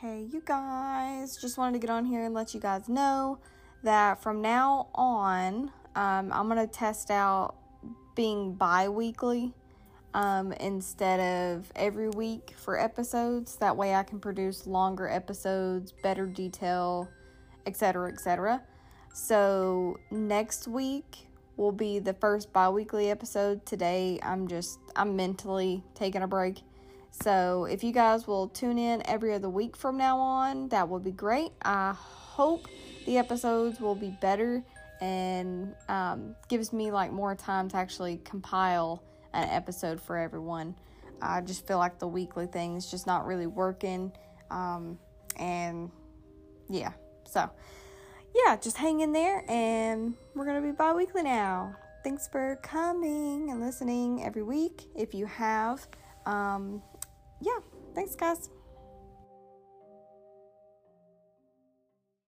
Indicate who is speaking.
Speaker 1: Hey, you guys, just wanted to get on here and let you guys know that from now on, um, I'm going to test out being bi weekly um, instead of every week for episodes. That way, I can produce longer episodes, better detail, etc. etc. So, next week will be the first bi weekly episode. Today, I'm just, I'm mentally taking a break. So, if you guys will tune in every other week from now on, that would be great. I hope the episodes will be better and um, gives me like more time to actually compile an episode for everyone. I just feel like the weekly thing is just not really working. Um, and yeah, so yeah, just hang in there and we're going to be bi weekly now. Thanks for coming and listening every week if you have. Um, yeah, thanks, guys.